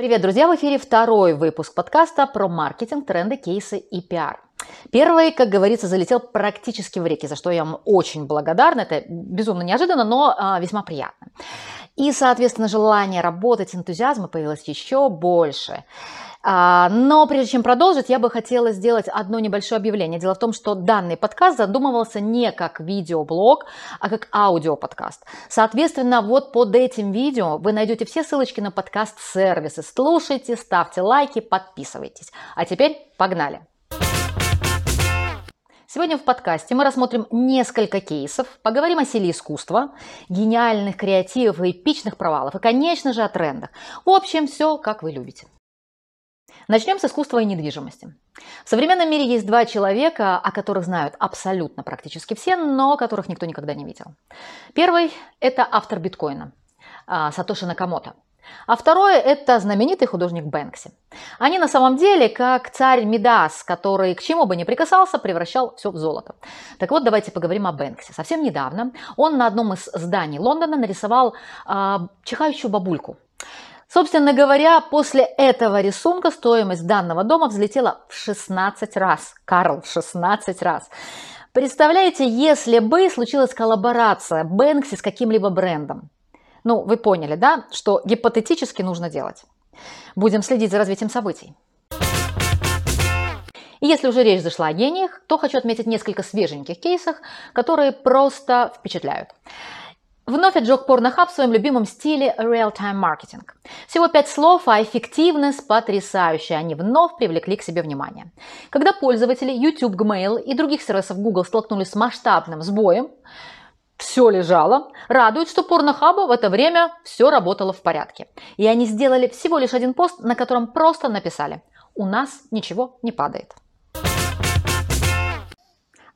Привет, друзья! В эфире второй выпуск подкаста про маркетинг, тренды, кейсы и пиар. Первый, как говорится, залетел практически в реки, за что я вам очень благодарна. Это безумно неожиданно, но а, весьма приятно. И, соответственно, желание работать, энтузиазма появилось еще больше. А, но прежде чем продолжить, я бы хотела сделать одно небольшое объявление. Дело в том, что данный подкаст задумывался не как видеоблог, а как аудиоподкаст. Соответственно, вот под этим видео вы найдете все ссылочки на подкаст-сервисы. Слушайте, ставьте лайки, подписывайтесь. А теперь погнали! Сегодня в подкасте мы рассмотрим несколько кейсов, поговорим о силе искусства, гениальных креативов и эпичных провалов, и, конечно же, о трендах. В общем, все, как вы любите. Начнем с искусства и недвижимости. В современном мире есть два человека, о которых знают абсолютно практически все, но которых никто никогда не видел. Первый – это автор биткоина а, Сатоши Накамото. А второе – это знаменитый художник Бэнкси. Они на самом деле как царь Мидас, который к чему бы ни прикасался, превращал все в золото. Так вот, давайте поговорим о Бэнкси. Совсем недавно он на одном из зданий Лондона нарисовал э, чихающую бабульку. Собственно говоря, после этого рисунка стоимость данного дома взлетела в 16 раз. Карл, в 16 раз. Представляете, если бы случилась коллаборация Бэнкси с каким-либо брендом? Ну, вы поняли, да, что гипотетически нужно делать. Будем следить за развитием событий. И если уже речь зашла о гениях, то хочу отметить несколько свеженьких кейсов, которые просто впечатляют. Вновь отжег порнохаб в своем любимом стиле real-time маркетинг. Всего пять слов, а эффективность потрясающая. Они вновь привлекли к себе внимание. Когда пользователи YouTube, Gmail и других сервисов Google столкнулись с масштабным сбоем, все лежало, радует, что порнохаба в это время все работало в порядке. И они сделали всего лишь один пост, на котором просто написали «У нас ничего не падает».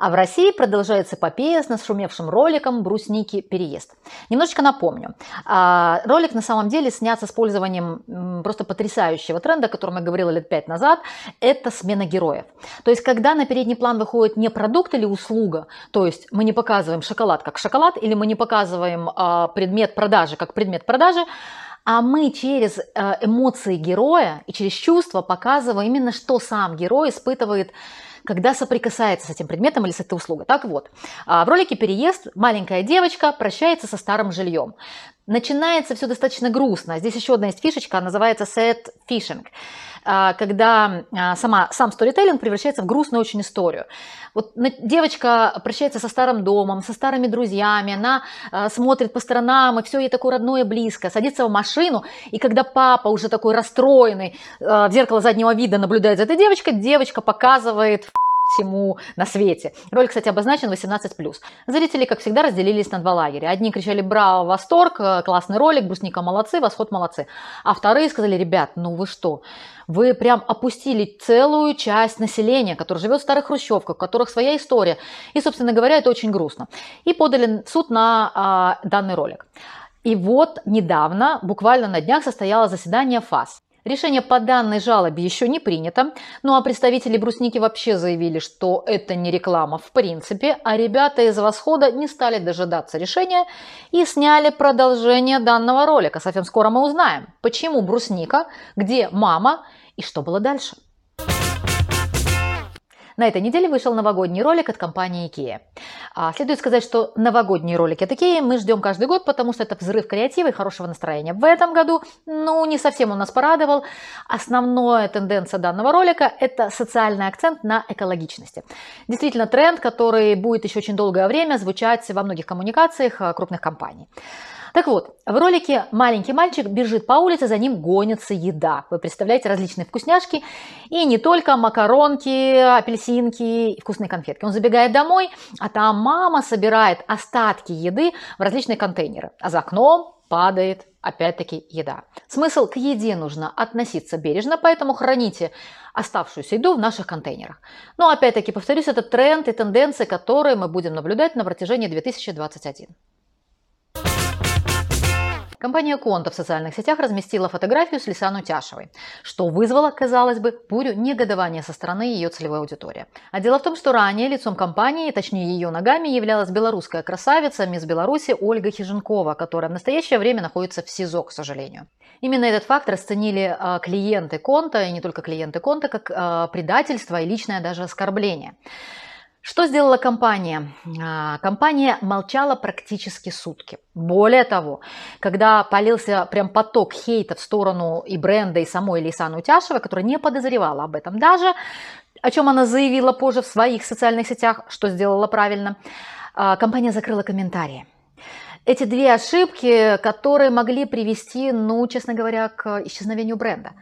А в России продолжается эпопея с нашумевшим роликом «Брусники. Переезд». Немножечко напомню. А, ролик на самом деле снят с использованием просто потрясающего тренда, о котором я говорила лет пять назад. Это смена героев. То есть, когда на передний план выходит не продукт или услуга, то есть мы не показываем шоколад как шоколад, или мы не показываем а, предмет продажи как предмет продажи, а мы через а, эмоции героя и через чувства показываем именно, что сам герой испытывает когда соприкасается с этим предметом или с этой услугой. Так вот, а, в ролике «Переезд» маленькая девочка прощается со старым жильем. Начинается все достаточно грустно. Здесь еще одна есть фишечка, называется set fishing когда а, сама, сам сторителлинг превращается в грустную очень историю. Вот девочка прощается со старым домом, со старыми друзьями, она смотрит по сторонам, и все ей такое родное близко, садится в машину, и когда папа уже такой расстроенный в зеркало заднего вида наблюдает за этой девочкой, девочка показывает всему на свете. Ролик, кстати, обозначен 18+. Зрители, как всегда, разделились на два лагеря. Одни кричали «Браво! Восторг! Классный ролик! Брусника молодцы! Восход молодцы!» А вторые сказали «Ребят, ну вы что? Вы прям опустили целую часть населения, которое живет в старых хрущевках, у которых своя история. И, собственно говоря, это очень грустно. И подали суд на а, данный ролик. И вот недавно, буквально на днях, состоялось заседание ФАС. Решение по данной жалобе еще не принято, ну а представители брусники вообще заявили, что это не реклама в принципе, а ребята из «Восхода» не стали дожидаться решения и сняли продолжение данного ролика. Совсем скоро мы узнаем, почему брусника, где мама и что было дальше. На этой неделе вышел новогодний ролик от компании IKEA. А, следует сказать, что новогодние ролики от IKEA мы ждем каждый год, потому что это взрыв креатива и хорошего настроения. В этом году, ну, не совсем он нас порадовал. Основная тенденция данного ролика – это социальный акцент на экологичности. Действительно, тренд, который будет еще очень долгое время звучать во многих коммуникациях а, крупных компаний. Так вот, в ролике маленький мальчик бежит по улице, за ним гонится еда. Вы представляете различные вкусняшки и не только макаронки, апельсинки и вкусные конфетки. Он забегает домой, а там мама собирает остатки еды в различные контейнеры, а за окном падает опять-таки еда. Смысл к еде нужно относиться бережно, поэтому храните оставшуюся еду в наших контейнерах. Но опять-таки повторюсь, это тренд и тенденции, которые мы будем наблюдать на протяжении 2021. Компания Конта в социальных сетях разместила фотографию с Лисан Утяшевой, что вызвало, казалось бы, бурю негодования со стороны ее целевой аудитории. А дело в том, что ранее лицом компании, точнее ее ногами, являлась белорусская красавица мисс Беларуси Ольга Хиженкова, которая в настоящее время находится в СИЗО, к сожалению. Именно этот факт расценили а, клиенты Конта, и не только клиенты Конта, как а, предательство и личное даже оскорбление. Что сделала компания? А, компания молчала практически сутки. Более того, когда полился прям поток хейта в сторону и бренда, и самой Лейсан Утяшевой, которая не подозревала об этом даже, о чем она заявила позже в своих социальных сетях, что сделала правильно, а, компания закрыла комментарии. Эти две ошибки, которые могли привести, ну, честно говоря, к исчезновению бренда.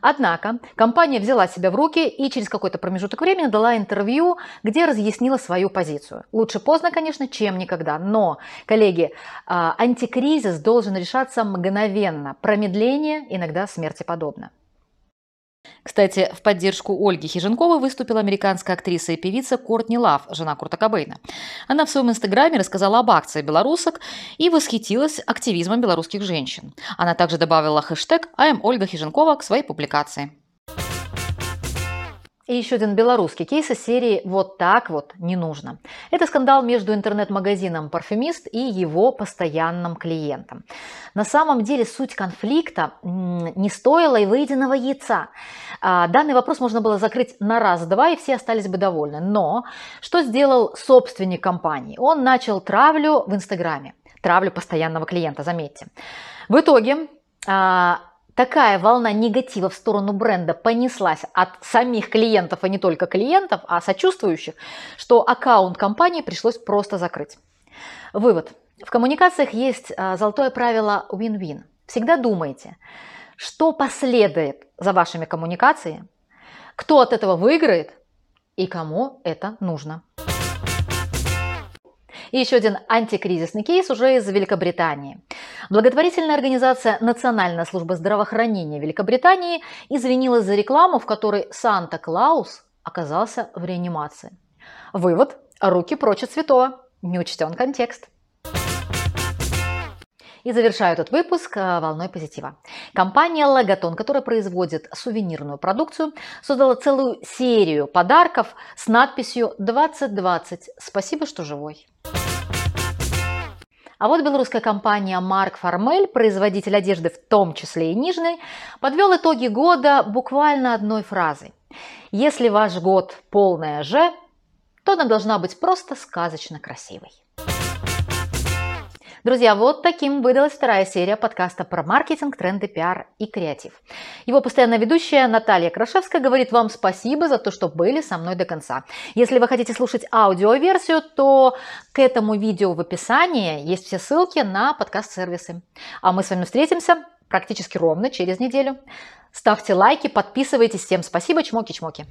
Однако компания взяла себя в руки и через какой-то промежуток времени дала интервью, где разъяснила свою позицию. Лучше поздно, конечно, чем никогда. Но, коллеги, а, антикризис должен решаться мгновенно. Промедление иногда смерти подобно. Кстати, в поддержку Ольги Хиженковой выступила американская актриса и певица Кортни Лав, жена Курта Кобейна. Она в своем инстаграме рассказала об акции белорусок и восхитилась активизмом белорусских женщин. Она также добавила хэштег «АМ Ольга Хиженкова» к своей публикации. И еще один белорусский кейс из серии «Вот так вот не нужно». Это скандал между интернет-магазином «Парфюмист» и его постоянным клиентом. На самом деле суть конфликта не стоила и выеденного яйца. А, данный вопрос можно было закрыть на раз-два, и все остались бы довольны. Но что сделал собственник компании? Он начал травлю в Инстаграме. Травлю постоянного клиента, заметьте. В итоге а, такая волна негатива в сторону бренда понеслась от самих клиентов, и не только клиентов, а сочувствующих, что аккаунт компании пришлось просто закрыть. Вывод. В коммуникациях есть а, золотое правило win-win. Всегда думайте, что последует за вашими коммуникациями, кто от этого выиграет и кому это нужно. И еще один антикризисный кейс уже из Великобритании. Благотворительная организация Национальная служба здравоохранения Великобритании извинилась за рекламу, в которой Санта-Клаус оказался в реанимации. Вывод – руки прочь от святого. Не учтен контекст. И завершаю этот выпуск э, волной позитива. Компания Логотон, которая производит сувенирную продукцию, создала целую серию подарков с надписью «2020. Спасибо, что живой». А вот белорусская компания Марк Формель, производитель одежды в том числе и нижней, подвел итоги года буквально одной фразой. Если ваш год полная «Ж», то она должна быть просто сказочно красивой. Друзья, вот таким выдалась вторая серия подкаста про маркетинг, тренды, пиар и креатив. Его постоянная ведущая Наталья Крашевская говорит вам спасибо за то, что были со мной до конца. Если вы хотите слушать аудиоверсию, то к этому видео в описании есть все ссылки на подкаст-сервисы. А мы с вами встретимся практически ровно через неделю. Ставьте лайки, подписывайтесь. Всем спасибо, чмоки-чмоки.